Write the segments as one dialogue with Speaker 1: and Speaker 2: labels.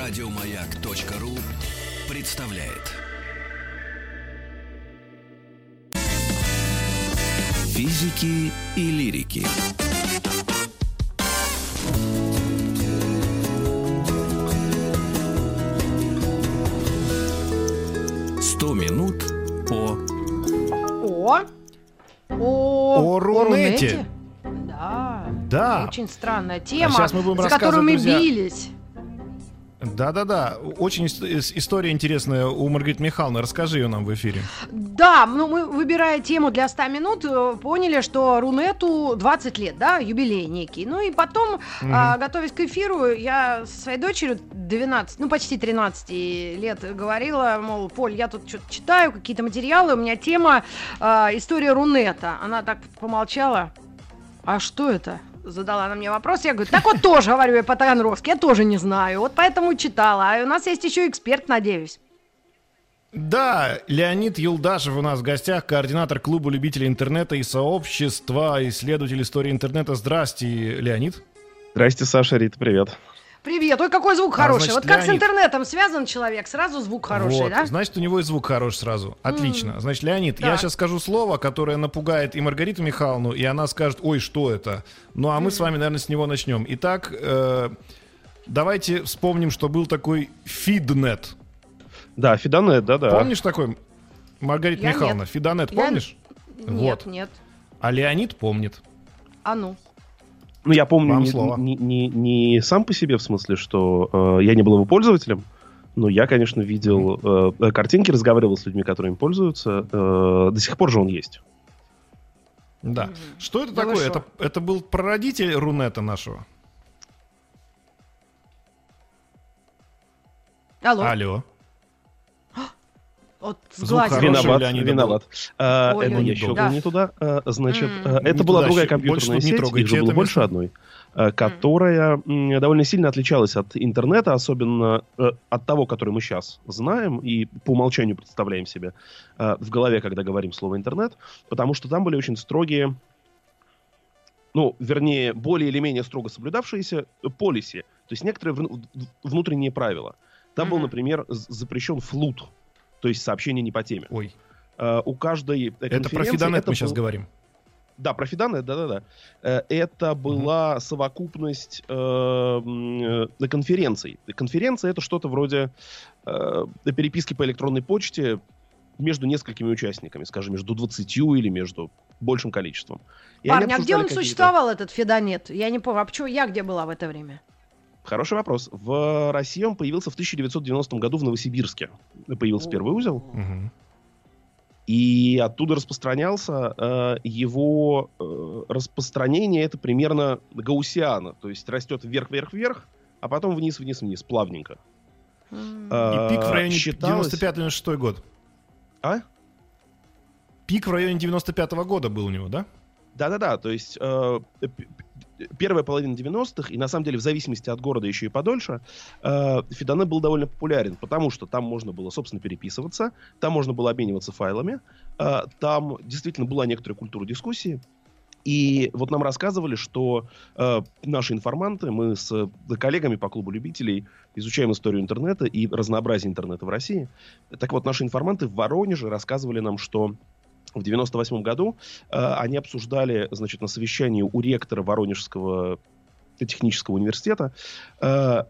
Speaker 1: Радиомаяк.ру представляет. Физики и лирики. Сто минут по
Speaker 2: О! О,
Speaker 3: О Рунете.
Speaker 2: Да.
Speaker 3: Да.
Speaker 2: Очень странная тема,
Speaker 3: сейчас мы будем
Speaker 2: за которую мы
Speaker 3: друзья.
Speaker 2: бились.
Speaker 3: Да-да-да. Очень ис- ис- история интересная у Маргариты Михайловны. Расскажи ее нам в эфире.
Speaker 2: Да, ну мы, выбирая тему для 100 минут, э, поняли, что Рунету 20 лет, да, юбилей некий. Ну и потом, а, готовясь к эфиру, я со своей дочерью 12, ну почти 13 лет говорила, мол, Поль, я тут что-то читаю, какие-то материалы, у меня тема а, история Рунета. Она так помолчала. А что это? Задала она мне вопрос. Я говорю, так вот тоже, говорю я по-таганрогски, я тоже не знаю. Вот поэтому читала. А у нас есть еще эксперт, надеюсь.
Speaker 3: Да, Леонид Юлдашев у нас в гостях, координатор клуба любителей интернета и сообщества, исследователь истории интернета. Здрасте, Леонид.
Speaker 4: Здрасте, Саша, Рита, привет.
Speaker 2: Привет. Ой, какой звук
Speaker 3: А,
Speaker 2: хороший.
Speaker 3: значит,
Speaker 2: вот как с
Speaker 3: Леонид.
Speaker 2: интернетом связан человек, сразу звук хороший,
Speaker 3: вот,
Speaker 2: да?
Speaker 3: значит, у него и звук хороший сразу. Отлично. Значит, Леонид, я
Speaker 2: Так.
Speaker 3: сейчас скажу слово, которое напугает и Маргариту Михайловну, и она скажет, ой, что это? Ну, а мы с вами, наверное, с него начнем. Итак, э, давайте вспомним, что был такой Фиднет.
Speaker 4: Да, Фиданет, да-да.
Speaker 3: Помнишь такой, Маргарита
Speaker 2: Я
Speaker 3: Михайловна,
Speaker 2: нет.
Speaker 3: Фидонет,
Speaker 2: Я-
Speaker 3: помнишь?
Speaker 2: Нет,
Speaker 3: Вот.
Speaker 2: нет.
Speaker 3: А Леонид помнит.
Speaker 2: А ну.
Speaker 4: Ну, я помню
Speaker 3: Вам
Speaker 4: не,
Speaker 3: слово.
Speaker 4: не- не- не сам по себе, в смысле, что э, я не был его пользователем, но я, конечно, видел э, картинки, разговаривал с людьми, которые им пользуются. Э, до сих пор же он есть.
Speaker 3: Да.
Speaker 2: Мгм.
Speaker 3: Что это
Speaker 2: Да
Speaker 3: такое? Это, это был прародитель Рунета нашего.
Speaker 2: Алло.
Speaker 3: Алло.
Speaker 2: Вот
Speaker 3: Звук
Speaker 4: виноват,
Speaker 3: Леонида
Speaker 4: виноват. Э,
Speaker 2: Ой,
Speaker 4: это
Speaker 2: Леонид,
Speaker 4: я щелкнул
Speaker 2: да.
Speaker 4: не туда. Э, значит, э, это
Speaker 3: Не
Speaker 4: была
Speaker 3: туда,
Speaker 4: другая
Speaker 3: больше
Speaker 4: компьютерная
Speaker 3: тут не
Speaker 4: сеть,
Speaker 3: трогайте
Speaker 4: их же было больше
Speaker 3: место.
Speaker 4: одной, э, которая довольно сильно отличалась от интернета, особенно э, от того, который мы сейчас знаем и по умолчанию представляем себе э, в голове, когда говорим слово интернет, потому что там были очень строгие ну, вернее, более или менее строго соблюдавшиеся полиси, то есть некоторые внутренние правила. Там был,
Speaker 2: Мгм.
Speaker 4: например, запрещен флут, то есть сообщение не по теме.
Speaker 3: Ой.
Speaker 4: Э, у каждой э,
Speaker 3: Это про
Speaker 4: конференции
Speaker 3: Фидонет
Speaker 4: это
Speaker 3: мы сейчас
Speaker 4: был-
Speaker 3: говорим.
Speaker 4: Да, про Фидонет, да-да-да. Э, Это была совокупность э, э, конференций. Конференция — это что-то вроде э, переписки по электронной почте между несколькими участниками, скажем, между 20 или между большим количеством. И
Speaker 2: Парни, а где он
Speaker 4: какие-то-
Speaker 2: существовал, этот Федонет? Я не помню. А почему я где была в это время?
Speaker 4: Хороший вопрос. В России он появился в 1990 году в Новосибирске. Появился
Speaker 2: О.
Speaker 4: первый узел.
Speaker 3: Мгм.
Speaker 4: И оттуда распространялся э, его э, распространение это примерно гаусиана, то есть растет вверх-вверх-вверх, а потом вниз-вниз-вниз, плавненько. Э,
Speaker 3: И пик в районе
Speaker 4: считалось-
Speaker 3: 95-96 год.
Speaker 4: А?
Speaker 3: Пик в районе 95-го года был у него, да?
Speaker 4: Да-да-да, то есть э, первая половина 90-х, и на самом деле в зависимости от города еще и подольше, э, Фидонет был довольно популярен, потому что там можно было, собственно, переписываться, там можно было обмениваться файлами, э, там действительно была некоторая культура дискуссии, и вот нам рассказывали, что э, наши информанты, мы с э, коллегами по клубу любителей изучаем историю интернета и разнообразие интернета в России. Так вот, наши информанты в Воронеже рассказывали нам, что в 98 году э, они обсуждали, значит, на совещании у ректора Воронежского технического университета, э,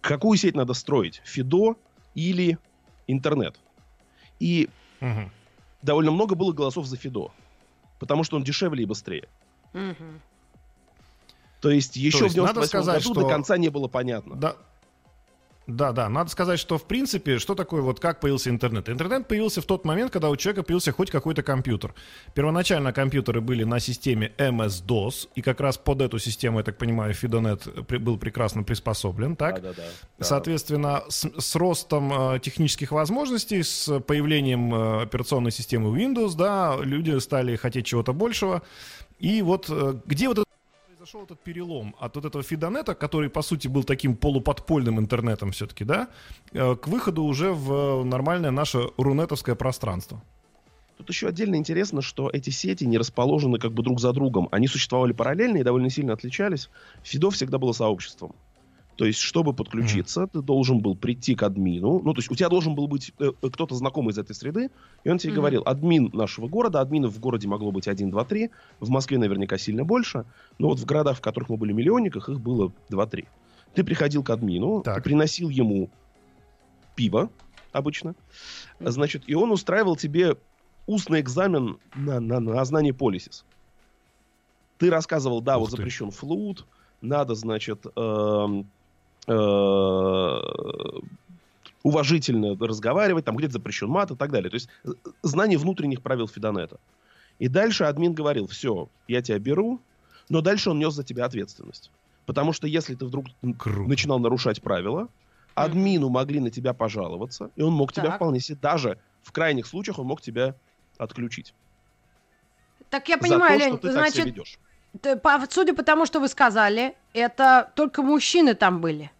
Speaker 4: какую сеть надо строить, ФИДО или интернет. И
Speaker 3: Мгм.
Speaker 4: довольно много было голосов за ФИДО, потому что он дешевле и быстрее.
Speaker 2: Мгм.
Speaker 4: То есть еще
Speaker 3: есть
Speaker 4: в
Speaker 3: надо
Speaker 4: 98
Speaker 3: сказать,
Speaker 4: году
Speaker 3: что-
Speaker 4: до конца не было понятно.
Speaker 3: Да. Да, да, надо сказать, что в принципе, что такое, вот как появился интернет? Интернет появился в тот момент, когда у человека появился хоть какой-то компьютер. Первоначально компьютеры были на системе MS-DOS, и как раз под эту систему, я так понимаю, Fidonet был прекрасно приспособлен, так?
Speaker 4: Да-да-да. Да.
Speaker 3: Соответственно, с, с ростом э, технических возможностей, с появлением э, операционной системы Windows, да, люди стали хотеть чего-то большего. И вот э, где вот произошел этот перелом от вот этого Фидонета, который, по сути, был таким полуподпольным интернетом все-таки, да, э, к выходу уже в нормальное наше рунетовское пространство.
Speaker 4: Тут еще отдельно интересно, что эти сети не расположены как бы друг за другом. Они существовали параллельно и довольно сильно отличались. Фидо всегда было сообществом. То есть, чтобы подключиться, ты должен был прийти к админу. Ну, то есть, у тебя должен был быть э, э, кто-то знакомый из этой среды, и он тебе
Speaker 2: Мгм.
Speaker 4: говорил, админ нашего города, админов в городе могло быть 1, 2, 3, в Москве наверняка сильно больше, но вот в городах, в которых мы были миллионниках, их было 2-3. Ты приходил к админу,
Speaker 3: Так.
Speaker 4: ты приносил ему пиво обычно, значит, и он устраивал тебе устный экзамен на, на, на знание полисис. Ты рассказывал, да,
Speaker 3: Ух
Speaker 4: вот
Speaker 3: ты.
Speaker 4: запрещен флут, надо, значит, эм, э, уважительно разговаривать, там где-то запрещен мат и так далее. То есть э, знание внутренних правил Фидонета. И дальше админ говорил, все, я тебя беру, но дальше он нес за тебя ответственность. Потому что если ты вдруг
Speaker 3: Круто.
Speaker 4: начинал нарушать правила, админу могли на тебя пожаловаться, и он мог тебя
Speaker 2: Так.
Speaker 4: вполне себе, даже в крайних случаях он мог тебя отключить.
Speaker 2: Так я
Speaker 4: за
Speaker 2: понимаю,
Speaker 4: то,
Speaker 2: Лень,
Speaker 4: что ты так себя
Speaker 2: значит,
Speaker 4: ведешь.
Speaker 2: судя по тому, что вы сказали, это только мужчины там были.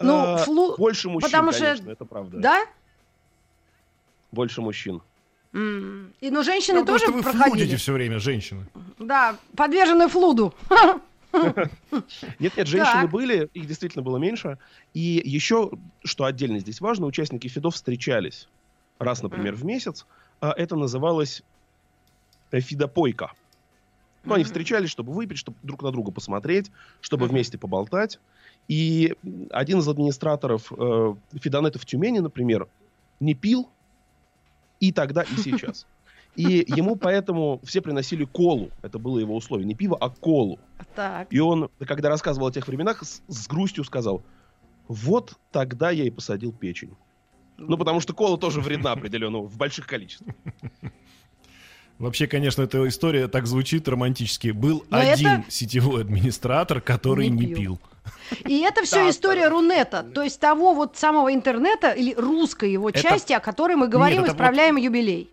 Speaker 2: Ну,
Speaker 4: А,
Speaker 2: флу...
Speaker 4: Больше мужчин,
Speaker 2: потому что-
Speaker 4: конечно, это правда.
Speaker 2: Да?
Speaker 4: Больше мужчин.
Speaker 2: М. И, ну, женщины
Speaker 3: потому
Speaker 2: тоже
Speaker 3: что вы
Speaker 2: проходили.
Speaker 3: флудите все время, женщины.
Speaker 2: Да, подвержены флуду.
Speaker 4: Нет, нет, женщины
Speaker 2: Так.
Speaker 4: были, их действительно было меньше. И еще, что отдельно здесь важно, участники ФИДов встречались раз, например, в месяц. А это называлось э, фидопойка. Ну, они
Speaker 2: Мгм.
Speaker 4: встречались, чтобы выпить, чтобы друг на друга посмотреть, чтобы
Speaker 2: Мгм.
Speaker 4: вместе поболтать. И один из администраторов э, Фидонета в Тюмени, например, не пил и тогда, и сейчас. И ему поэтому все приносили колу. Это было его условие. Не пиво, а колу.
Speaker 2: Так.
Speaker 4: И он, когда рассказывал о тех временах, с, с грустью сказал, вот тогда я и посадил печень. Ну, потому что кола тоже вредна определенно в больших количествах.
Speaker 3: Вообще, конечно, эта история так звучит романтически. Был
Speaker 2: Но
Speaker 3: один
Speaker 2: это-
Speaker 3: сетевой администратор, который
Speaker 2: Не
Speaker 3: не
Speaker 2: пил. И это все
Speaker 4: Да,
Speaker 2: история
Speaker 4: да.
Speaker 2: Рунета, то есть того вот самого интернета или русской его
Speaker 3: Это-
Speaker 2: части, о которой мы говорим,
Speaker 3: Нет,
Speaker 2: исправляем юбилей.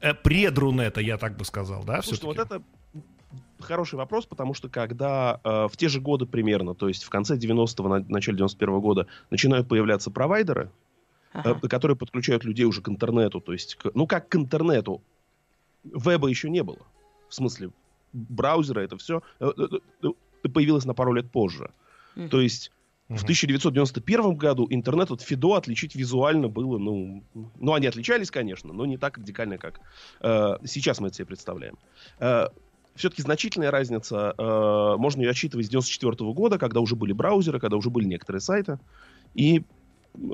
Speaker 3: Э, Предрунета, я так бы сказал, да,
Speaker 4: Слушайте,
Speaker 3: все-таки?
Speaker 4: вот это хороший вопрос, потому что когда э, в те же годы примерно, то есть в конце 90-го, на, начале 91-го года, начинают появляться провайдеры,
Speaker 2: Ага.
Speaker 4: э, которые подключают людей уже к интернету. То есть, к- ну как к интернету? Веба еще не было. В смысле, браузера это все появилось на пару лет позже.
Speaker 2: Мгм.
Speaker 4: То есть
Speaker 3: Мгм.
Speaker 4: в 1991 году интернет от Фидо отличить визуально было, ну, ну, они отличались, конечно, но не так радикально, как э, сейчас мы это себе представляем. все-таки значительная разница, э, можно ее отсчитывать с 94 года, когда уже были браузеры, когда уже были некоторые сайты, и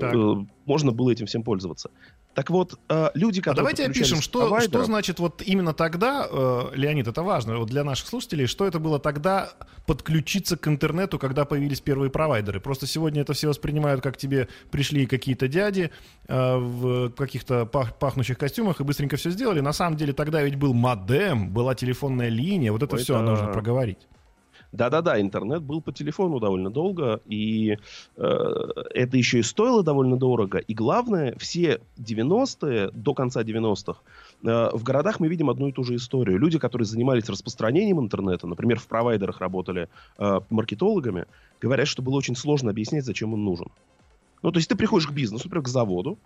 Speaker 3: Так.
Speaker 4: э, можно было этим всем пользоваться. Так вот, э, люди,
Speaker 3: А
Speaker 4: которые
Speaker 3: давайте
Speaker 4: подключались
Speaker 3: опишем, что, что
Speaker 4: провайдерам-
Speaker 3: значит вот именно тогда, э, Леонид, это важно вот для наших слушателей, что это было тогда подключиться к интернету, когда появились первые провайдеры. Просто сегодня это все воспринимают, как тебе пришли какие-то дяди в каких-то пах- пахнущих костюмах и быстренько все сделали. На самом деле тогда ведь был модем, была телефонная линия, вот это
Speaker 4: Ой,
Speaker 3: все нужно проговорить.
Speaker 4: Да-да-да, интернет был по телефону довольно долго, и э, это еще и стоило довольно дорого. И главное, все 90-е, до конца 90-х, э, в городах мы видим одну и ту же историю. Люди, которые занимались распространением интернета, например, в провайдерах работали э, маркетологами, говорят, что было очень сложно объяснять, зачем он нужен. Ну, то есть ты приходишь к бизнесу, например, к заводу,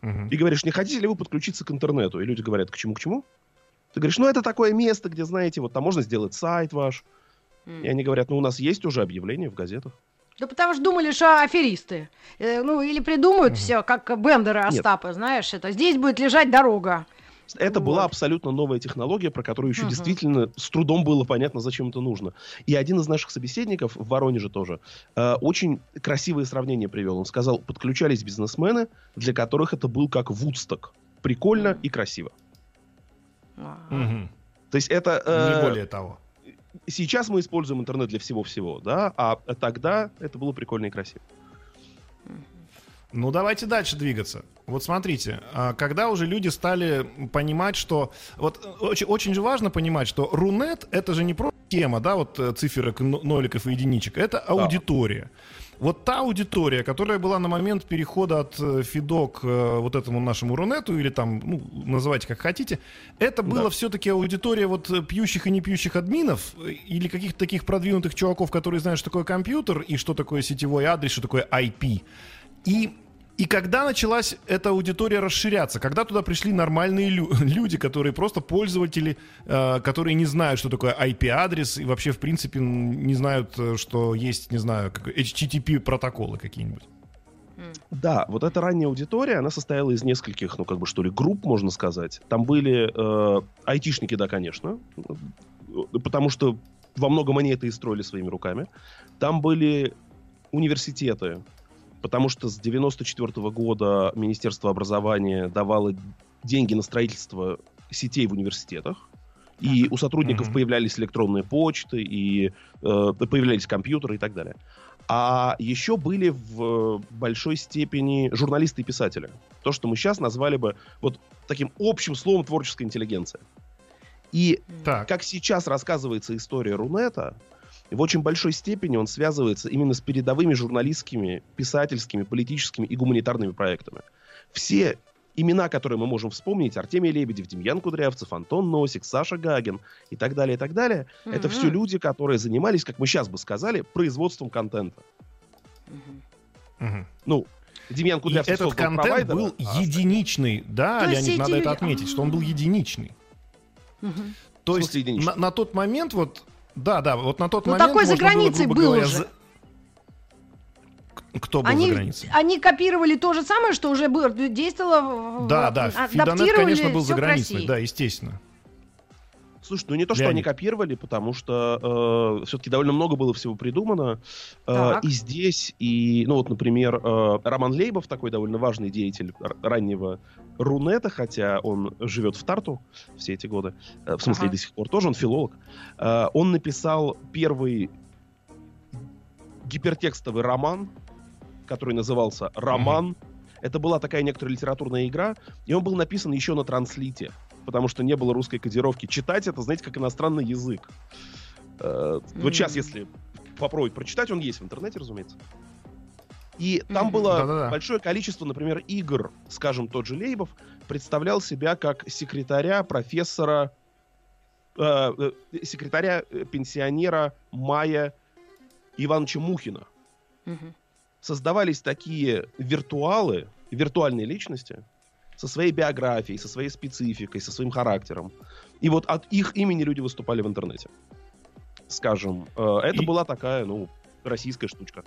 Speaker 3: Мгм.
Speaker 4: и говоришь, не хотите ли вы подключиться к интернету? И люди говорят, к чему, к чему? Ты говоришь, ну, это такое место, где, знаете, вот там можно сделать сайт ваш,
Speaker 2: М.
Speaker 4: и они говорят, ну, у нас есть уже объявление в газетах.
Speaker 2: Да потому что думали, что аферисты. Э, ну, или придумают
Speaker 3: Мгм.
Speaker 2: все, как Бендеры,
Speaker 4: Нет.
Speaker 2: Остапы, знаешь, это здесь будет лежать дорога.
Speaker 4: Это
Speaker 2: Вот.
Speaker 4: была абсолютно новая технология, про которую еще
Speaker 2: Мгм.
Speaker 4: действительно с трудом было понятно, зачем это нужно. И один из наших собеседников в Воронеже тоже э, очень красивое сравнение привел. Он сказал, подключались бизнесмены, для которых это был как Вудсток. Прикольно
Speaker 2: Мгм.
Speaker 4: и красиво.
Speaker 3: Мгм.
Speaker 4: То есть это...
Speaker 3: Не
Speaker 4: э,
Speaker 3: более того.
Speaker 4: Сейчас мы используем интернет для всего-всего, да, а тогда это было прикольно и красиво.
Speaker 3: Ну, давайте дальше двигаться. Вот смотрите, а, когда уже люди стали понимать, что... Вот э, очень, очень же важно понимать, что Рунет — это же не просто тема, да, вот э, циферок, но- ноликов и единичек, это аудитория. Вот та аудитория, которая была на момент перехода от э, Фидо к э, вот этому нашему Рунету, или там, ну, называйте как хотите, это было
Speaker 4: Да.
Speaker 3: все-таки аудитория вот э, пьющих и не пьющих админов, или каких-то таких продвинутых чуваков, которые знают, что такое компьютер, и что такое сетевой адрес, что такое IP. И И когда началась эта аудитория расширяться? Когда туда пришли нормальные лю- люди, которые просто пользователи, э, которые не знают, что такое IP-адрес, и вообще, в принципе, не знают, э, что есть, не знаю, как, HTTP протоколы какие-нибудь?
Speaker 4: Да, вот эта ранняя аудитория, она состояла из нескольких, ну, как бы, что ли, групп, можно сказать. Там были э, айтишники, да, конечно, потому что во многом они это и строили своими руками. Там были университеты, потому что с 94 года Министерство образования давало деньги на строительство сетей в университетах. И у сотрудников mm-hmm. появлялись электронные почты, и э, появлялись компьютеры и так далее. А еще были в большой степени журналисты и писатели. То, что мы сейчас назвали бы вот таким общим словом творческая интеллигенция. И так. как сейчас рассказывается история Рунета, в очень большой степени он связывается именно с передовыми журналистскими, писательскими, политическими и гуманитарными проектами. Все имена, которые мы можем вспомнить, Артемий Лебедев, Демьян Кудрявцев, Антон Носик, Саша Гагин и так далее, и так далее, mm-hmm. это все люди, которые занимались, как мы сейчас бы сказали, производством контента. Mm-hmm. Ну, Демьян Кудрявцев
Speaker 3: и этот контент был а единичный, да, То Леонид, надо это отметить, что он был единичный. Mm-hmm. То есть на, на тот момент вот да, да, вот на тот ну, момент...
Speaker 2: такой за границей было, был говоря, уже. За...
Speaker 3: Кто был
Speaker 2: они,
Speaker 3: за границей?
Speaker 2: Они копировали то же самое, что уже было, действовало...
Speaker 3: Да, в, да, Фидонет, конечно, был за границей, да, естественно.
Speaker 4: Слушай, ну не то, что Леонид. они копировали, потому что э, все-таки довольно много было всего придумано. Э, и здесь, и, ну вот, например, э, Роман Лейбов, такой довольно важный деятель раннего Рунета, хотя он живет в Тарту все эти годы, э, в смысле ага. до сих пор тоже, он филолог. Э, он написал первый гипертекстовый роман, который назывался «Роман». Mm-hmm. Это была такая некоторая литературная игра, и он был написан еще на транслите потому что не было русской кодировки. Читать это, знаете, как иностранный язык. Э, mm-hmm. Вот сейчас, если попробовать прочитать, он есть в интернете, разумеется. И там mm-hmm. было Да-да-да. большое количество, например, игр, скажем, тот же Лейбов, представлял себя как секретаря, профессора, э, э, секретаря, э, пенсионера Мая Ивановича Мухина. Mm-hmm. Создавались такие виртуалы, виртуальные личности, со своей биографией, со своей спецификой, со своим характером. И вот от их имени люди выступали в интернете. Скажем, э, это была такая, ну, российская штучка.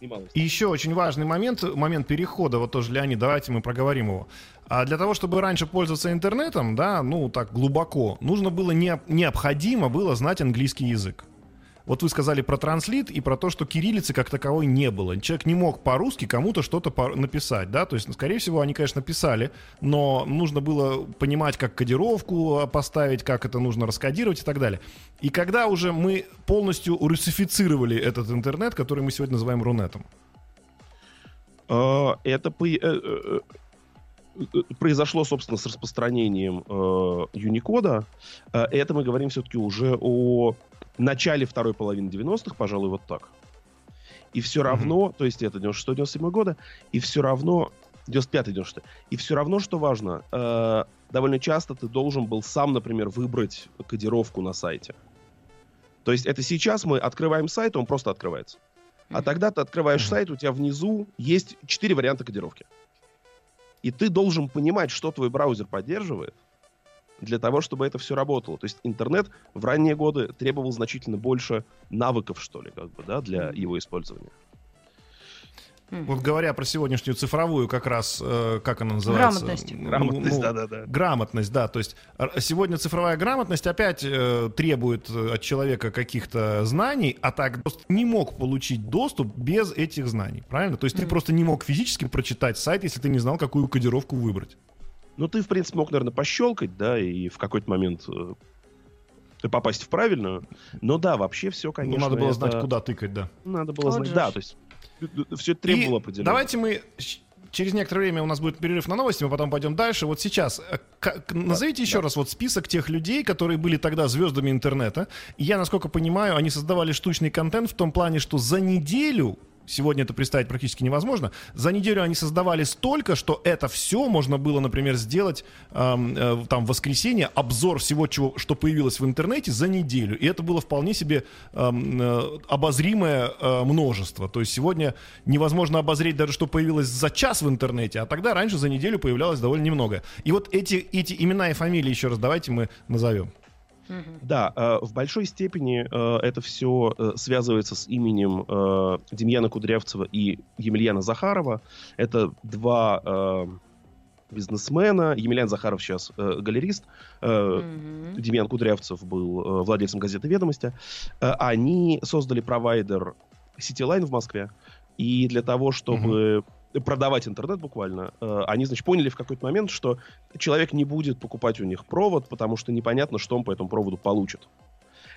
Speaker 3: И, и еще очень важный момент, момент перехода, вот тоже, Леонид, давайте мы проговорим его. А для того, чтобы раньше пользоваться интернетом, да, ну так глубоко, нужно было не, необходимо было знать английский язык. Вот вы сказали про транслит и про то, что кириллицы как таковой не было. Человек не мог по-русски кому-то что-то написать, да, то есть, ну, скорее всего, они, конечно, писали, но нужно было понимать, как кодировку а, поставить, как это нужно раскодировать и так далее. И когда уже мы полностью русифицировали этот интернет, который мы сегодня называем Рунетом?
Speaker 4: А, это э, э, э, произошло, собственно, с распространением Unicode. Это мы говорим все-таки уже о начале второй половины 90-х, пожалуй, вот так. И все равно, mm-hmm. то есть это 96-97 года, и все равно 95-96. И все равно, что важно, э, довольно часто ты должен был сам, например, выбрать кодировку на сайте. То есть это сейчас мы открываем сайт, он просто открывается. А тогда ты открываешь mm-hmm. сайт, у тебя внизу есть четыре варианта кодировки. И ты должен понимать, что твой браузер поддерживает, для того, чтобы это все работало. То есть интернет в ранние годы требовал значительно больше навыков, что ли, как бы, да, для его использования.
Speaker 3: Вот говоря про сегодняшнюю цифровую, как раз, э, как она называется?
Speaker 2: Грамотность.
Speaker 3: Грамотность, ну, да, да, да. Грамотность, да. То есть сегодня цифровая грамотность опять э, требует э, от человека каких-то знаний, а так не мог получить доступ без этих знаний, правильно? То есть mm-hmm. ты просто не мог физически прочитать сайт, если ты не знал, какую кодировку выбрать.
Speaker 4: Ну, ты, в принципе, мог, наверное, пощелкать, да, и в какой-то момент э, попасть в правильную. Но да, вообще все, конечно.
Speaker 3: Ну, надо было
Speaker 4: это...
Speaker 3: знать, куда тыкать, да.
Speaker 4: Надо было вот знать, же. да, то есть все требовало определенно.
Speaker 3: Давайте мы через некоторое время у нас будет перерыв на новости, мы потом пойдем дальше. Вот сейчас э, как, назовите да, еще да. раз вот список тех людей, которые были тогда звездами интернета. Я, насколько понимаю, они создавали штучный контент в том плане, что за неделю сегодня это представить практически невозможно. За неделю они создавали столько, что это все можно было, например, сделать э, там в воскресенье, обзор всего, чего, что появилось в интернете за неделю. И это было вполне себе э, обозримое э, множество. То есть сегодня невозможно обозреть даже, что появилось за час в интернете, а тогда раньше за неделю появлялось довольно немного. И вот эти, эти имена и фамилии еще раз давайте мы назовем.
Speaker 4: Да, э, в большой степени э, это все э, связывается с именем э, Демьяна Кудрявцева и Емельяна Захарова. Это два э, бизнесмена. Емельян Захаров сейчас э, галерист. Э,
Speaker 2: Мгм.
Speaker 4: Демьян Кудрявцев был э, владельцем газеты «Ведомости». Э, они создали провайдер Cityline в Москве. И для того, чтобы продавать интернет буквально, э, они, значит, поняли в какой-то момент, что человек не будет покупать у них провод, потому что непонятно, что он по этому проводу получит.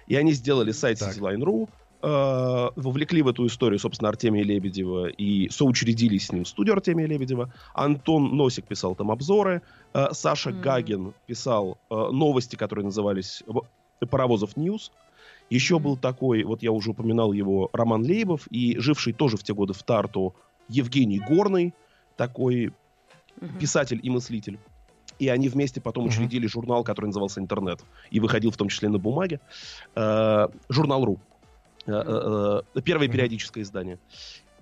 Speaker 4: И они сделали сайт. Cityline.ru, э, вовлекли в эту историю, собственно, Артемия Лебедева и соучредили с ним студию Артемия Лебедева. Антон Носик писал там обзоры, э, Саша
Speaker 2: Мгм.
Speaker 4: Гагин писал э, новости, которые назывались «Паровозов News». Еще был такой, вот я уже упоминал его, Роман Лейбов, и живший тоже в те годы в Тарту Евгений Горный, такой
Speaker 2: Мгм.
Speaker 4: писатель и мыслитель. И они вместе потом учредили журнал, который назывался «Интернет». И выходил в том числе на бумаге. Э, журнал «Ру». Э, э, э, первое периодическое издание.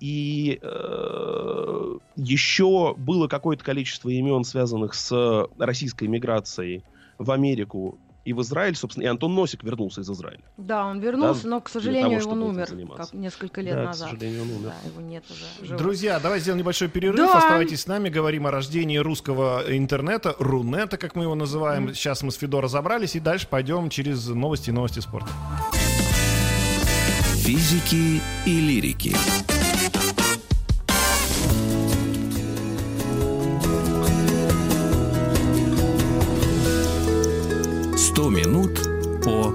Speaker 4: И э, еще было какое-то количество имен, связанных с российской миграцией в Америку и в Израиль, собственно, и Антон Носик вернулся из Израиля.
Speaker 2: Да, он вернулся,
Speaker 4: Да,
Speaker 2: но, к сожалению,
Speaker 4: того,
Speaker 2: он умер как несколько лет
Speaker 4: Да, к
Speaker 2: назад.
Speaker 4: сожалению, он умер.
Speaker 2: Да, его нет уже.
Speaker 3: Друзья, давайте сделаем небольшой перерыв.
Speaker 2: Да.
Speaker 3: Оставайтесь с нами, говорим о рождении русского интернета, Рунета, как мы его называем. Сейчас мы с Фидо разобрались, и дальше пойдем через новости и новости спорта.
Speaker 1: Физики и лирики. Сто минут по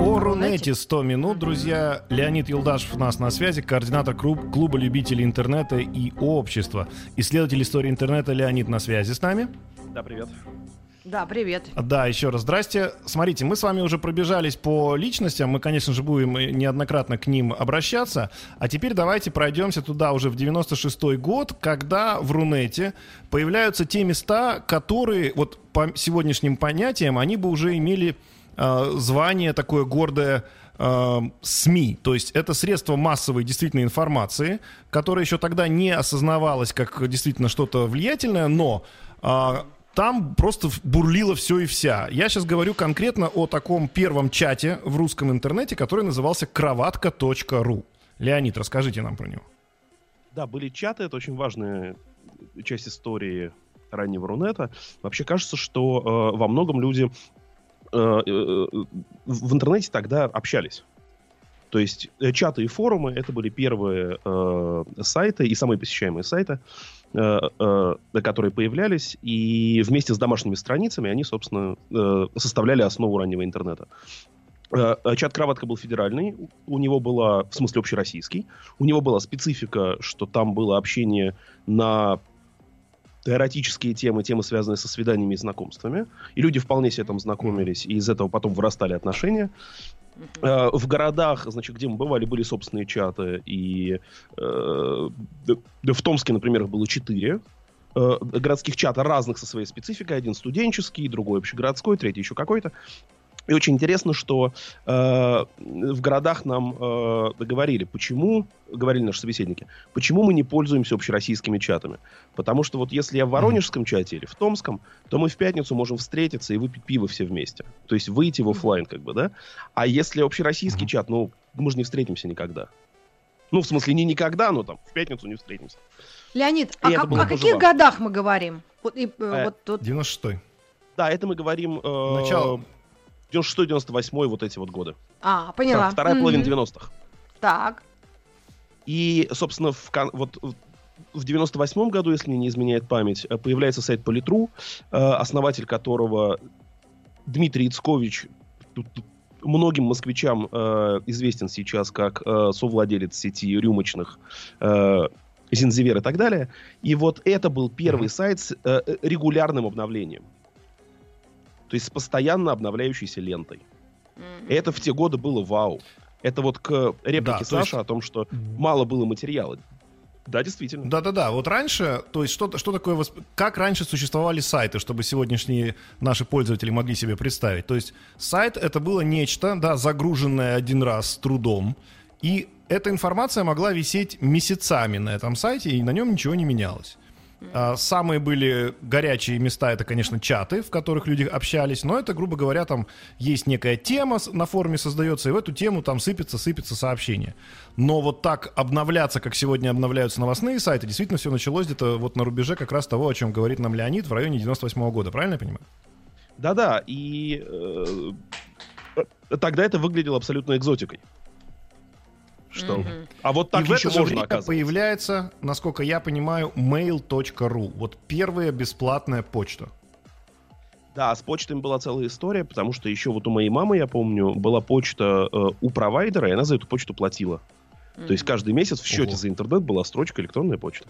Speaker 3: О Рунете 100 минут, друзья. Леонид Юлдашев у нас на связи, координатор клуб- клуба любителей интернета и общества. Исследователь истории интернета Леонид на связи с нами.
Speaker 4: Да, привет.
Speaker 2: Да, привет.
Speaker 3: Да, еще раз здрасте. Смотрите, мы с вами уже пробежались по личностям, мы, конечно же, будем неоднократно к ним обращаться. А теперь давайте пройдемся туда уже в 96-й год, когда в Рунете появляются те места, которые, вот по сегодняшним понятиям, они бы уже имели э, звание такое гордое э, СМИ, то есть это средство массовой действительно информации, которое еще тогда не осознавалось как действительно что-то влиятельное, но а, там просто бурлило все и вся. Я сейчас говорю конкретно о таком первом чате в русском интернете, который назывался кроватка.ру. Леонид, расскажите нам про него.
Speaker 4: Да, были чаты, это очень важная часть истории раннего Рунета. Вообще кажется, что э, во многом люди э, э, в интернете тогда общались. То есть э, чаты и форумы это были первые э, сайты и самые посещаемые сайты, которые появлялись, и вместе с домашними страницами они, собственно, э, составляли основу раннего интернета. Э, э, Чат Кроватка был федеральный, у него была, в смысле общероссийский, у него была специфика, что там было общение на эротические темы, темы, связанные со свиданиями и знакомствами. И люди вполне себе там знакомились, и из этого потом вырастали отношения. Э, В городах, значит, где мы бывали, были собственные чаты. И э, в Томске, например, их было четыре э, городских чата разных со своей спецификой. Один студенческий, другой общегородской, третий еще какой-то. И очень интересно, что э, в городах нам э, говорили, почему, говорили наши собеседники, почему мы не пользуемся общероссийскими чатами. Потому что вот если я в Воронежском чате или в Томском, то мы в пятницу можем встретиться и выпить пиво все вместе. То есть выйти в офлайн, как бы, да? А если общероссийский чат, ну, мы же не встретимся никогда. Ну, в смысле, не никогда, но там в пятницу не встретимся.
Speaker 2: Леонид,
Speaker 4: И
Speaker 2: а как- о каких
Speaker 4: важно.
Speaker 2: годах мы говорим? Вот, и, э,
Speaker 4: Э,
Speaker 2: вот тут
Speaker 3: 96-й.
Speaker 4: Да, это мы говорим... Э,
Speaker 3: Начало.
Speaker 4: 96-98 вот эти вот годы.
Speaker 2: А, поняла.
Speaker 4: Вторая половина
Speaker 2: Мгм.
Speaker 4: 90-х.
Speaker 2: Так.
Speaker 4: И, собственно, в, вот в- в 98 году, если мне не изменяет память, э, появляется сайт Политру, э, основатель которого Дмитрий Ицкович, тут- тут многим москвичам э, известен сейчас как э, совладелец сети рюмочных э, Зинзивер и так далее. И вот это был первый
Speaker 3: Мгм.
Speaker 4: сайт с э, э, регулярным обновлением. То есть с постоянно обновляющейся лентой.
Speaker 2: Мгм.
Speaker 4: Это в те годы было вау. Это вот к реплике
Speaker 3: Да, то
Speaker 4: Саши
Speaker 3: есть-
Speaker 4: о том, что мало было материала. Да, действительно.
Speaker 3: Да-да-да, вот раньше, то есть что, что такое, восп- как раньше существовали сайты, чтобы сегодняшние наши пользователи могли себе представить. То есть сайт это было нечто, да, загруженное один раз с трудом, и эта информация могла висеть месяцами на этом сайте, и на нем ничего не менялось. А, Самые были горячие места, это, конечно, чаты, в которых люди общались, но это, грубо говоря, там есть некая тема на форуме создается, и в эту тему там сыпется, сыпется сообщение. Но вот так обновляться, как сегодня обновляются новостные сайты, действительно все началось где-то вот на рубеже как раз того, о чем говорит нам Леонид в районе 98 года, правильно я понимаю?
Speaker 4: Да-да, и э, тогда это выглядело абсолютно экзотикой. Что?
Speaker 2: Мгм.
Speaker 4: А вот так
Speaker 3: и в
Speaker 4: еще
Speaker 3: это же
Speaker 4: можно,
Speaker 3: время появляется, насколько я понимаю, mail.ru. Вот первая бесплатная почта.
Speaker 4: Да, с почтами была целая история, потому что еще вот у моей мамы, я помню, была почта э, у провайдера, и она за эту почту платила. То есть каждый месяц в счете
Speaker 3: Ого.
Speaker 4: за интернет была строчка электронная почта.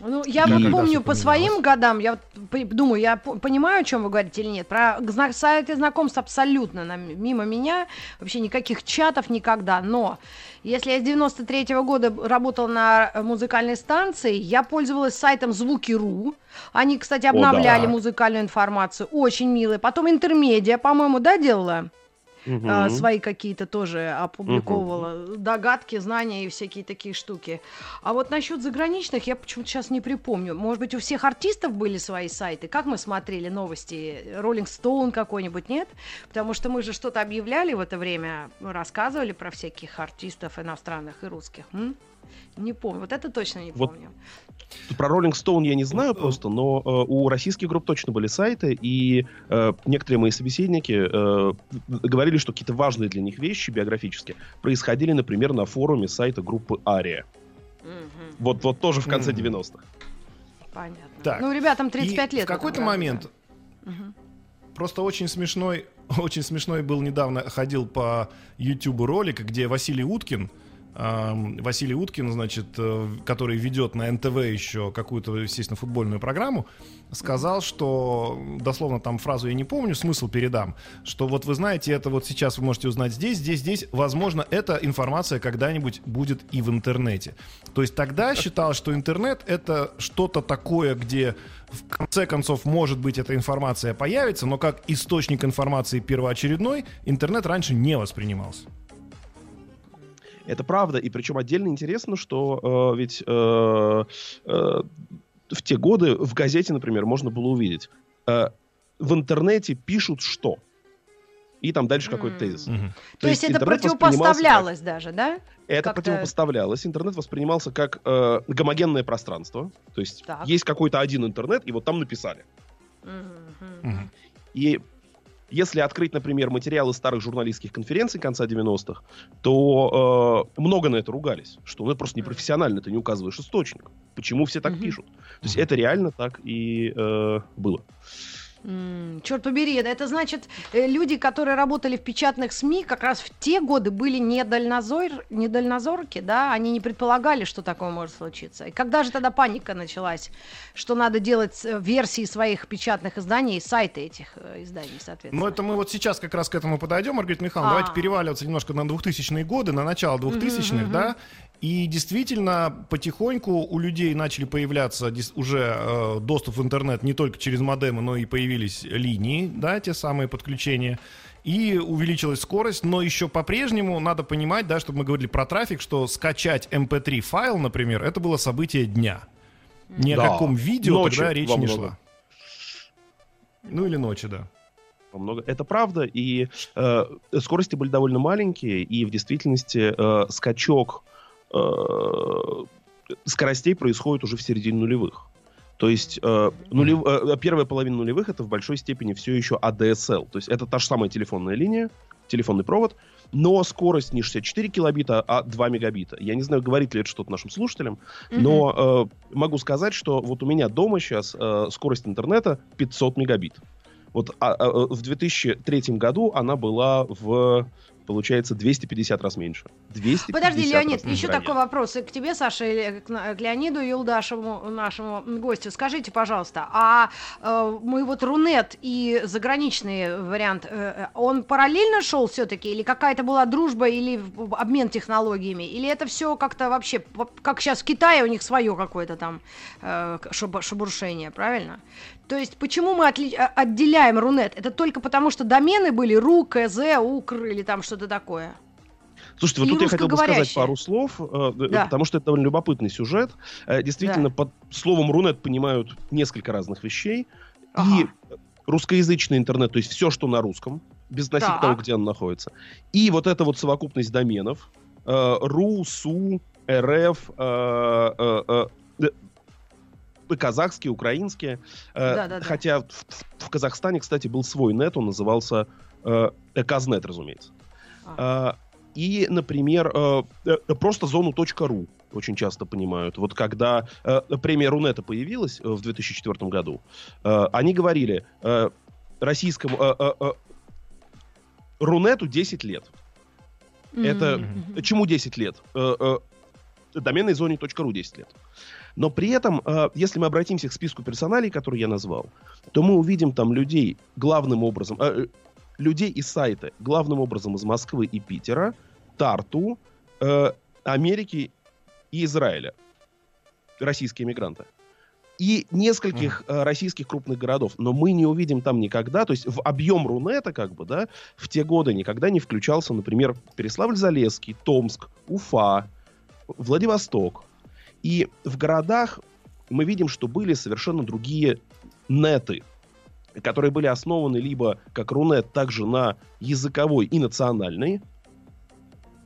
Speaker 2: Ну, я
Speaker 3: Как
Speaker 2: вот помню по своим годам, я вот думаю, я по- понимаю, о чем вы говорите или нет. Про сайты знакомств абсолютно мимо меня, вообще никаких чатов никогда. Но если я с 93 года б- работала на э, музыкальной станции, я пользовалась сайтом Звуки.ру. Они, кстати,
Speaker 4: О,
Speaker 2: обновляли
Speaker 3: да.
Speaker 2: музыкальную информацию, очень милые. Потом Интермедиа, по-моему, да, делала? А, свои какие-то тоже опубликовывала догадки, знания и всякие такие штуки. А вот насчет заграничных я почему-то сейчас не припомню. Может быть, у всех артистов были свои сайты? Как мы смотрели новости? Роллинг Стоун какой-нибудь, нет? Потому что мы же что-то объявляли в это время, рассказывали про всяких артистов иностранных и русских. м? Не помню. Вот это точно не
Speaker 4: Вот
Speaker 2: помню.
Speaker 4: Про Rolling Stone я не знаю просто, но э, у российских групп точно были сайты, и э, некоторые мои собеседники э, говорили, что какие-то важные для них вещи биографические происходили, например, на форуме сайта группы Ария.
Speaker 2: Мгм.
Speaker 4: Вот, вот тоже в конце
Speaker 3: Мгм.
Speaker 4: 90-х.
Speaker 2: Понятно.
Speaker 3: Так,
Speaker 2: Ну, ребятам 35
Speaker 3: И
Speaker 2: лет.
Speaker 3: в какой-то момент
Speaker 2: Мгм.
Speaker 3: Просто очень смешной, очень смешной был недавно, ходил по YouTube ролик, где Василий Уткин, Василий Уткин, значит, э, который ведет на НТВ еще какую-то, естественно, футбольную программу, сказал, что, дословно там фразу я не помню, смысл передам, что вот вы знаете, это вот сейчас вы можете узнать здесь, здесь, здесь, возможно, эта информация когда-нибудь будет и в интернете. То есть тогда считалось, что интернет это что-то такое, где в конце концов, может быть, эта информация появится, но как источник информации первоочередной интернет раньше не воспринимался.
Speaker 4: Это правда, и причем отдельно интересно, что э, ведь э, э, в те годы в газете, например, можно было увидеть, э, в интернете пишут что. И там дальше какой-то
Speaker 2: М.
Speaker 4: тезис.
Speaker 3: Мгм.
Speaker 2: То, есть, это
Speaker 4: интернет воспринимался как-
Speaker 2: противопоставлялось даже, да?
Speaker 4: Это
Speaker 2: как-то-
Speaker 4: противопоставлялось. Интернет воспринимался как э, гомогенное пространство. То есть
Speaker 2: Так.
Speaker 4: есть какой-то один интернет, и вот там написали.
Speaker 2: Мгм.
Speaker 3: Мгм.
Speaker 4: И если открыть, например, материалы старых журналистских конференций конца 90-х, то э, много на это ругались. Что ну, это просто непрофессионально, ты не указываешь источник. Почему все так
Speaker 2: Мгм.
Speaker 4: пишут? То есть это реально так и э, было.
Speaker 2: М, Черт побери, это значит, э, люди, которые работали в печатных СМИ, как раз в те годы были недальнозор, недальнозорки, да, они не предполагали, что такое может случиться. И когда же тогда паника началась, что надо делать э, версии своих печатных изданий сайты этих э, изданий, соответственно?
Speaker 3: Но это мы вот сейчас как раз к этому подойдем, Маргарита Михайловна.
Speaker 2: А.
Speaker 3: Давайте переваливаться немножко на 2000-е годы, на начало 2000-х,
Speaker 2: мгм.
Speaker 3: да. И действительно, потихоньку у людей начали появляться уже э, доступ в интернет не только через модемы, но и появились линии, да, те самые подключения. И увеличилась скорость, но еще по-прежнему надо понимать, да, чтобы мы говорили про трафик, что скачать MP3 файл, например, это было событие дня. Ни
Speaker 4: Да.
Speaker 3: о каком видео
Speaker 4: Ночью
Speaker 3: тогда речи
Speaker 4: во
Speaker 3: не
Speaker 4: много.
Speaker 3: шла. Ну или ночи, да.
Speaker 4: Много. Это правда, и э, скорости были довольно маленькие, и в действительности э, скачок э, скоростей происходит уже в середине нулевых. То есть э, нулев- э, первая половина нулевых это в большой степени все еще ADSL. То есть это та же самая телефонная линия, телефонный провод, но скорость не 64 килобита, а 2 мегабита. Я не знаю, говорит ли это что-то нашим слушателям,
Speaker 2: Мгм.
Speaker 4: но э, могу сказать, что вот у меня дома сейчас э, скорость интернета 500 мегабит. Вот а, а, в 2003 году она была в получается 250 раз меньше. 250
Speaker 2: Подожди, Леонид, еще такой вопрос и к тебе, Саша, или к, Леониду Юлдашеву, нашему гостю. Скажите, пожалуйста, а э, мы вот Рунет и заграничный вариант, э, э, он параллельно шел все-таки, или какая-то была дружба, или обмен технологиями, или это все как-то вообще, как сейчас в Китае у них свое какое-то там э, шеб- шебуршение, правильно? То есть почему мы отли- а- отделяем Рунет? Это только потому, что домены были РУ, КЗ, УКР или там что-то такое?
Speaker 4: Слушайте, вот
Speaker 2: И
Speaker 4: тут я хотел бы сказать пару слов, э, э,
Speaker 2: Да.
Speaker 4: потому что это довольно любопытный сюжет. Э, Действительно, под словом Рунет понимают несколько разных вещей. И
Speaker 2: Ага.
Speaker 4: русскоязычный интернет, то есть все, что на русском, без относительно
Speaker 2: Так.
Speaker 4: того, где он находится. И вот эта вот совокупность доменов. э, РУ, СУ, РФ, э, э, казахские, украинские. Э,
Speaker 2: Да-да-да.
Speaker 4: Хотя в, в- в Казахстане, кстати, был свой нет, он назывался э, Казнет, разумеется.
Speaker 2: А.
Speaker 4: А, И, например, э, э, просто зону .ру очень часто понимают. Вот когда э, премия Рунета появилась э, в 2004 году, э, они говорили э, российскому э, э, э, Рунету 10 лет. Это
Speaker 2: Мгм.
Speaker 4: Чему 10 лет? Э, э, доменной зоне .ру 10 лет. Но при этом, э, если мы обратимся к списку персоналей, которые я назвал, то мы увидим там людей главным образом, э, э, людей из сайта главным образом из Москвы и Питера, Тарту, э, Америки и Израиля. Российские мигранты. И нескольких э, российских крупных городов. Но мы не увидим там никогда, то есть в объем Рунета, как бы, да, в те годы никогда не включался, например, Переславль-Залесский, Томск, Уфа, Владивосток. И в городах мы видим, что были совершенно другие неты, которые были основаны либо как Рунет, также на языковой и национальной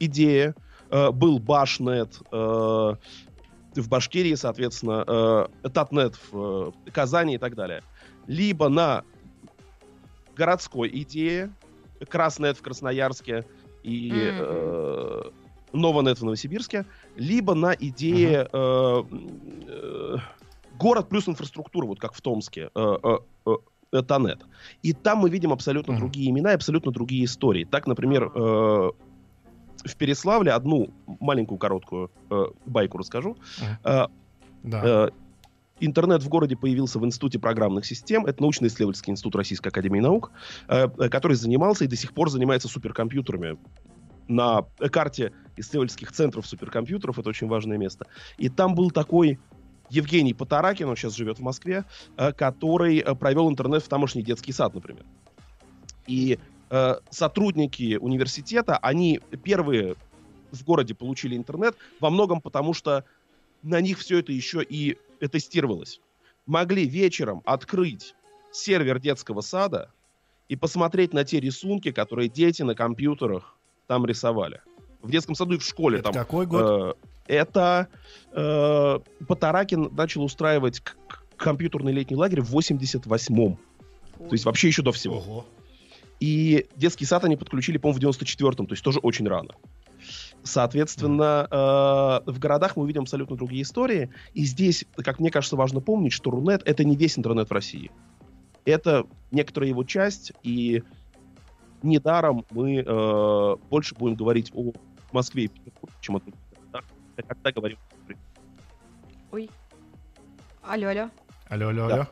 Speaker 4: идее. Э, был Башнет, э, в Башкирии, соответственно, э, Татнет в э, Казани и так далее. Либо на городской идее, Краснет в Красноярске и
Speaker 2: Мгм.
Speaker 4: э, Нованет в Новосибирске, либо на идее э, э, город плюс инфраструктура, вот как в Томске, э, э, э, Танет. И там мы видим абсолютно
Speaker 3: Мгм.
Speaker 4: другие имена и абсолютно другие истории. Так, например, э, в Переславле одну маленькую короткую э, байку расскажу.
Speaker 3: Мгм.
Speaker 4: Э,
Speaker 3: Да.
Speaker 4: Э, Интернет в городе появился в Институте программных систем. Это научно-исследовательский институт Российской Академии Наук, э, который занимался и до сих пор занимается суперкомпьютерами. На карте исследовательских центров суперкомпьютеров это очень важное место. И там был такой Евгений Потаракин, он сейчас живет в Москве, э, который э, провел интернет в тамошний детский сад, например. И э, сотрудники университета, они первые в городе получили интернет во многом потому, что на них все это еще и тестировалось. Могли вечером открыть сервер детского сада и посмотреть на те рисунки, которые дети на компьютерах там рисовали. В детском саду и в школе
Speaker 3: Это
Speaker 4: там.
Speaker 3: какой год?
Speaker 4: Э, это э, Потаракин начал устраивать к- к- компьютерный летний лагерь в 88-м. То есть вообще еще до всего.
Speaker 3: Ого.
Speaker 4: И детский сад они подключили, по-моему, в 94-м, то есть тоже очень рано. Соответственно, э, в городах мы увидим абсолютно другие истории. И здесь, как мне кажется, важно помнить, что Рунет — это не весь интернет в России. Это некоторая его часть, и недаром мы э, больше будем говорить о Москве и Петербурге, чем о других городах, когда говорим
Speaker 2: Ой. Алло, алло.
Speaker 3: Алло, алло,
Speaker 4: Да.
Speaker 3: алло.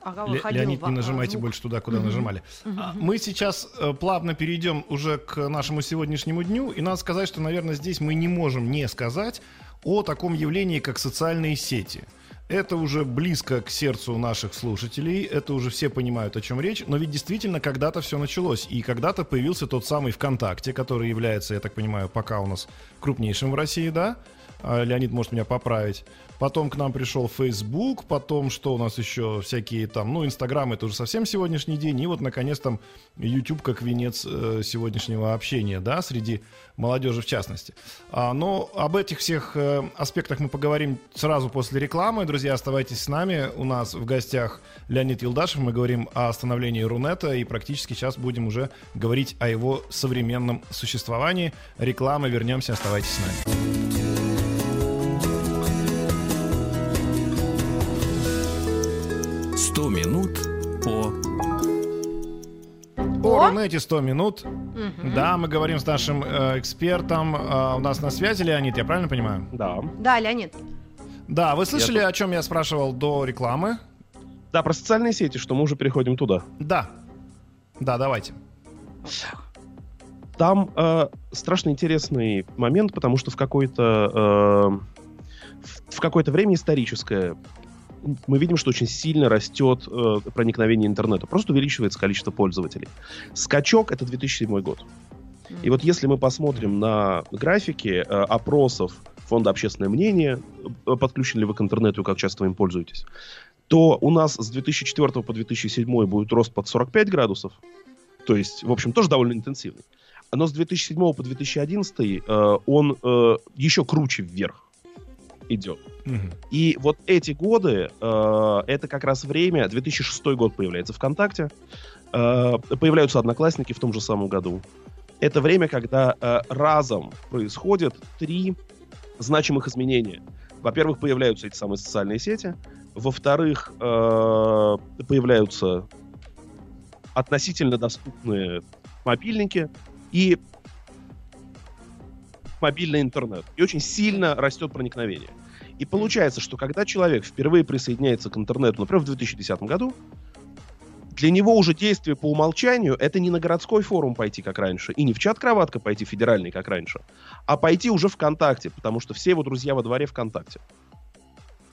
Speaker 2: Ага,
Speaker 3: Ле- Леонид, не нажимайте
Speaker 2: звук.
Speaker 3: больше туда, куда
Speaker 2: Мгм.
Speaker 3: нажимали. А, Мы сейчас э, плавно перейдем уже к нашему сегодняшнему дню, и надо сказать, что, наверное, здесь мы не можем не сказать о таком явлении, как социальные сети. Это уже близко к сердцу наших слушателей, это уже все понимают, о чем речь, но ведь действительно когда-то все началось, и когда-то появился тот самый ВКонтакте, который является, я так понимаю, пока у нас крупнейшим в России, да? А, Леонид может меня поправить. Потом к нам пришел Facebook, потом что у нас еще всякие там, ну, Инстаграм это уже совсем сегодняшний день, и вот, наконец, там YouTube как венец э, сегодняшнего общения, да, среди молодежи в частности. А, но об этих всех э, аспектах мы поговорим сразу после рекламы. Друзья, оставайтесь с нами. У нас в гостях Леонид Юлдашев. Мы говорим о становлении Рунета, и практически сейчас будем уже говорить о его современном существовании. Реклама, вернемся, оставайтесь с нами.
Speaker 1: 100 минут по...
Speaker 3: О
Speaker 2: О!
Speaker 3: Рунете 100 минут.
Speaker 2: Мгм.
Speaker 3: Да, мы говорим с нашим э, экспертом. Э, у нас на связи Леонид, я правильно понимаю?
Speaker 4: Да.
Speaker 2: Да, Леонид.
Speaker 3: Да, вы слышали,
Speaker 4: тут.
Speaker 3: о чем я спрашивал до рекламы?
Speaker 4: Да, про социальные сети, что мы уже переходим туда.
Speaker 3: Да. Да, давайте.
Speaker 4: Там э, страшно интересный момент, потому что в какое-то э, в, в какое-то время историческое мы видим, что очень сильно растет э, проникновение интернета. Просто увеличивается количество пользователей. Скачок это 2007 год. И вот если мы посмотрим на графики э, опросов Фонда общественное мнение, э, подключены ли вы к интернету и как часто вы им пользуетесь, то у нас с 2004 по 2007 будет рост под 45 градусов. То есть, в общем, тоже довольно интенсивный. Но с 2007 по 2011 э, он э, еще круче вверх идет.
Speaker 3: Мгм.
Speaker 4: И вот эти годы, э, это как раз время, 2006 год появляется ВКонтакте, э, появляются Одноклассники в том же самом году. Это время, когда э, разом происходят три значимых изменения. Во-первых, появляются эти самые социальные сети. Во-вторых, э, появляются относительно доступные мобильники и мобильный интернет. И очень сильно растет проникновение. И получается, что когда человек впервые присоединяется к интернету, например, в 2010 году, для него уже действие по умолчанию это не на городской форум пойти, как раньше, и не в чат кроватка пойти федеральный, как раньше, а пойти уже ВКонтакте, потому что все его друзья во дворе ВКонтакте.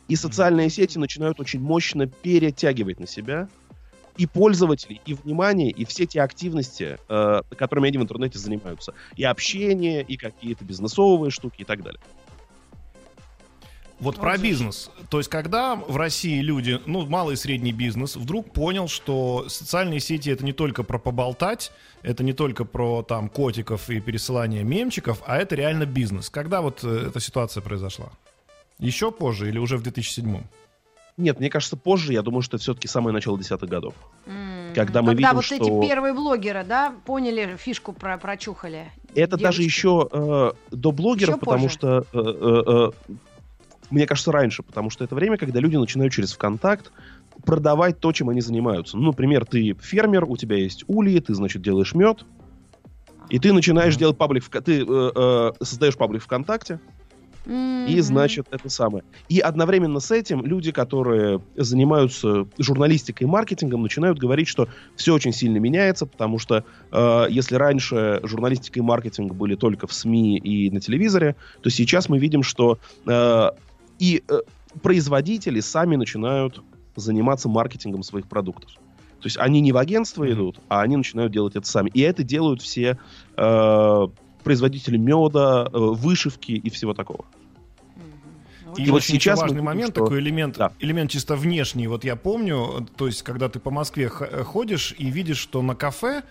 Speaker 4: И социальные сети начинают очень мощно перетягивать на себя и пользователей, и внимание, и все те активности, э, которыми они в интернете занимаются. И общение, и какие-то бизнесовые штуки, и так далее.
Speaker 3: Вот про бизнес. То есть, когда в России люди, ну, малый и средний бизнес, вдруг понял, что социальные сети это не только про поболтать, это не только про там котиков и пересылание мемчиков, а это реально бизнес. Когда вот э, эта ситуация произошла? Еще позже или уже в 2007?
Speaker 4: Нет, мне кажется, позже, я думаю, что это все-таки самое начало десятых годов. Когда мы видим,
Speaker 2: вот
Speaker 4: что-
Speaker 2: эти первые блогеры, да, поняли фишку про прочухали.
Speaker 4: Это даже
Speaker 2: Девочки.
Speaker 4: еще э, до блогеров,
Speaker 2: Еще
Speaker 4: потому
Speaker 2: позже.
Speaker 4: что, э, э, э, мне кажется, раньше, потому что это время, когда люди начинают через ВКонтакт продавать то, чем они занимаются. Ну, например, ты фермер, у тебя есть ульи, ты, значит, делаешь мед, и ты начинаешь
Speaker 3: Мгм.
Speaker 4: делать паблик, в, ты э, э, создаешь паблик ВКонтакте, и,
Speaker 2: Мгм.
Speaker 4: значит, это самое. И одновременно с этим люди, которые занимаются журналистикой и маркетингом, начинают говорить, что все очень сильно меняется, потому что э, если раньше журналистика и маркетинг были только в СМИ и на телевизоре, то сейчас мы видим, что э, и э, производители сами начинают заниматься маркетингом своих продуктов. То есть они не в агентство
Speaker 3: Мгм.
Speaker 4: идут, а они начинают делать это сами. И это делают все э, производители меда, э, вышивки и всего такого.
Speaker 3: И,
Speaker 4: И
Speaker 3: вот
Speaker 4: вот
Speaker 3: сейчас
Speaker 4: мы
Speaker 3: важный
Speaker 4: видим,
Speaker 3: момент,
Speaker 4: что-
Speaker 3: такой элемент,
Speaker 4: Да.
Speaker 3: элемент чисто внешний. Вот я помню, то есть, когда ты по Москве э, ходишь и видишь, что на кафе э,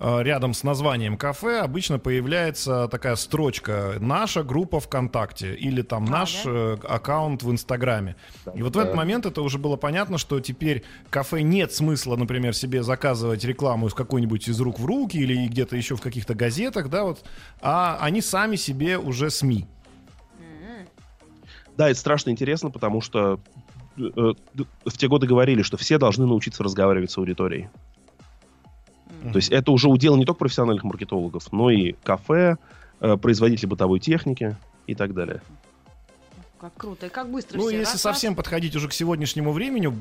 Speaker 3: рядом с названием кафе обычно появляется такая строчка «Наша группа ВКонтакте» или там
Speaker 2: А,
Speaker 3: «Наш
Speaker 2: да?
Speaker 3: э, аккаунт в Инстаграме». И вот в этот момент это уже было понятно, что теперь кафе нет смысла, например, себе заказывать рекламу из какой-нибудь из рук в руки или где-то еще в каких-то газетах, да, вот, а они сами себе уже СМИ.
Speaker 4: Да, это страшно интересно, потому что э, э, в те годы говорили, что все должны научиться разговаривать с аудиторией. То есть это уже удел не только профессиональных маркетологов, но и кафе, э, производители бытовой техники и так далее.
Speaker 2: Как круто. И как быстро
Speaker 3: Ну,
Speaker 2: все
Speaker 3: если
Speaker 2: раз,
Speaker 3: совсем подходить уже к сегодняшнему времени,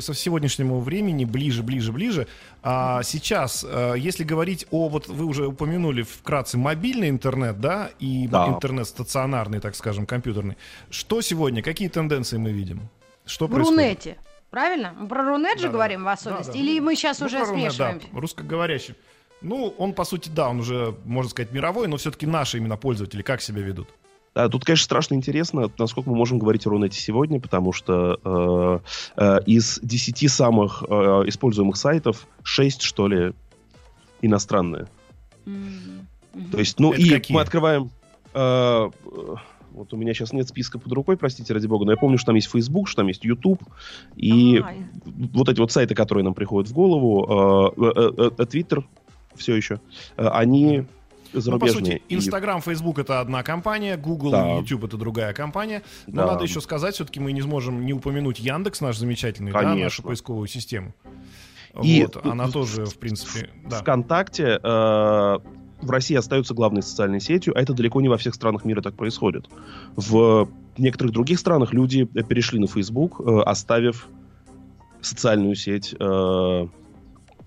Speaker 3: со сегодняшнему времени ближе, ближе, ближе. А сейчас, э, если говорить о, вот вы уже упомянули вкратце мобильный интернет, да, и
Speaker 4: Да.
Speaker 3: интернет стационарный, так скажем, компьютерный. Что сегодня? Какие тенденции мы видим? Что
Speaker 2: В
Speaker 3: происходит?
Speaker 2: Правильно? Мы про Рунет же
Speaker 3: Да-да.
Speaker 2: говорим в особенности?
Speaker 3: Да-да.
Speaker 2: Или мы сейчас
Speaker 3: Ну,
Speaker 2: уже смешиваем?
Speaker 3: Да, русскоговорящий. Ну, он, по сути, да, он уже, можно сказать, мировой, но все-таки наши именно пользователи как себя ведут?
Speaker 4: Да, тут, конечно, страшно интересно, насколько мы можем говорить о Рунете сегодня, потому что э, э, из 10 самых э, используемых сайтов 6, что ли, иностранные.
Speaker 2: Мгм.
Speaker 4: То есть, ну
Speaker 3: Это
Speaker 4: и
Speaker 3: какие?
Speaker 4: мы открываем... э, вот у меня сейчас нет списка под рукой, простите, ради бога, но я помню, что там есть Facebook, что там есть YouTube, и
Speaker 2: А,
Speaker 4: вот эти вот сайты, которые нам приходят в голову, э, э, э, Twitter все еще, они
Speaker 3: Ну, по
Speaker 4: зарубежные.
Speaker 3: сути, Инстаграм, Фейсбук это одна компания, Google
Speaker 4: Да.
Speaker 3: и YouTube это другая компания. Но
Speaker 4: Да.
Speaker 3: надо еще сказать, все-таки мы не сможем не упомянуть Яндекс, наш замечательный, да,
Speaker 4: Конечно.
Speaker 3: нашу поисковую систему.
Speaker 4: И
Speaker 3: вот, она тоже, в принципе, да.
Speaker 4: ВКонтакте э, в России остается главной социальной сетью, а это далеко не во всех странах мира так происходит. В некоторых других странах люди перешли на Facebook, э, оставив социальную сеть, э,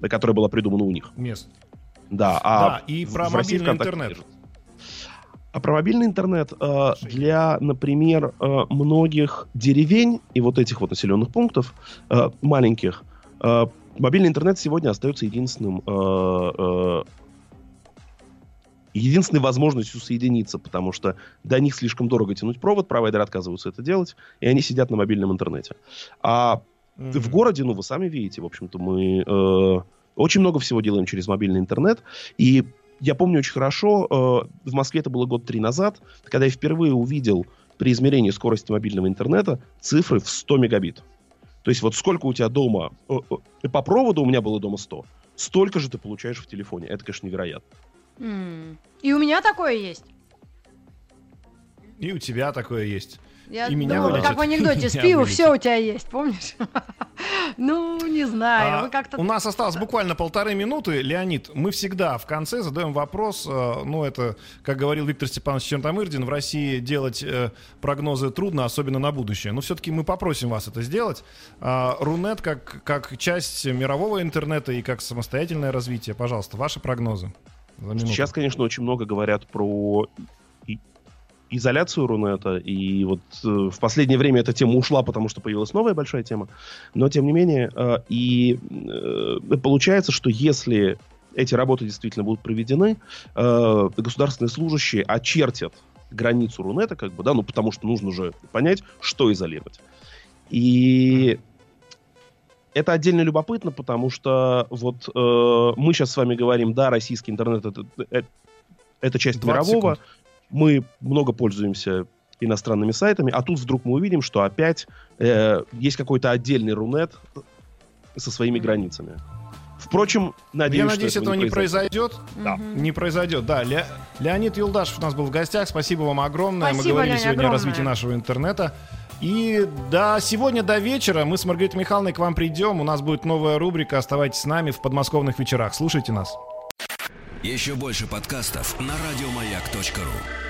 Speaker 4: которая была придумана у них.
Speaker 3: Мест.
Speaker 4: Да, а
Speaker 3: Да, и
Speaker 4: в-
Speaker 3: про
Speaker 4: в России
Speaker 3: мобильный
Speaker 4: ВКонтакте
Speaker 3: интернет.
Speaker 4: держит. А про мобильный интернет э, для, например, э, многих деревень и вот этих вот населенных пунктов э, маленьких, э, мобильный интернет сегодня остается единственным э, э, единственной возможностью соединиться, потому что до них слишком дорого тянуть провод, провайдеры отказываются это делать, и они сидят на мобильном интернете. А
Speaker 3: Мгм.
Speaker 4: в городе, ну, вы сами видите, в общем-то, мы э, очень много всего делаем через мобильный интернет. И я помню очень хорошо, э, в Москве это было год три назад, когда я впервые увидел при измерении скорости мобильного интернета цифры в 100 мегабит. То есть вот сколько у тебя дома, э, э, по проводу у меня было дома 100, столько же ты получаешь в телефоне. Это, конечно, невероятно.
Speaker 2: М. И у меня такое есть.
Speaker 3: И у тебя такое есть.
Speaker 2: Я
Speaker 3: И меня
Speaker 2: думала, как в анекдоте, с
Speaker 3: вылечат.
Speaker 2: все у тебя есть, помнишь? Ну, не знаю,
Speaker 3: А,
Speaker 2: вы как-то...
Speaker 3: У нас осталось буквально полторы минуты. Леонид, мы всегда в конце задаем вопрос, э, ну это, как говорил Виктор Степанович Чертомырдин, в России делать э, прогнозы трудно, особенно на будущее. Но все-таки мы попросим вас это сделать. А, Рунет как, как часть мирового интернета и как самостоятельное развитие, пожалуйста, ваши прогнозы.
Speaker 4: Сейчас, конечно, очень много говорят про изоляцию Рунета, и вот э, в последнее время эта тема ушла, потому что появилась новая большая тема. Но, тем не менее, э, и э, получается, что если эти работы действительно будут проведены, э, государственные служащие очертят границу Рунета, как бы, да, ну, потому что нужно же понять, что изолировать. И это отдельно любопытно, потому что вот э, мы сейчас с вами говорим, да, российский интернет это, это, это часть
Speaker 3: 20
Speaker 4: мирового,
Speaker 3: секунд.
Speaker 4: мы много пользуемся иностранными сайтами, а тут вдруг мы увидим, что опять э, есть какой-то отдельный Рунет со своими границами. Впрочем, надеюсь,
Speaker 3: Я
Speaker 4: что
Speaker 3: надеюсь, этого
Speaker 4: не
Speaker 3: не произойдет.
Speaker 4: Да.
Speaker 3: Не произойдет, да. Ле- Леонид Юлдашев у нас был в гостях. Спасибо вам огромное.
Speaker 2: Спасибо,
Speaker 3: мы говорили
Speaker 2: Леонид,
Speaker 3: сегодня о
Speaker 2: огромное.
Speaker 3: развитии нашего интернета. И до сегодня до вечера мы с Маргаритой Михайловной к вам придем. У нас будет новая рубрика. Оставайтесь с нами в подмосковных вечерах. Слушайте нас.
Speaker 1: Еще больше подкастов на радиомаяк.ру.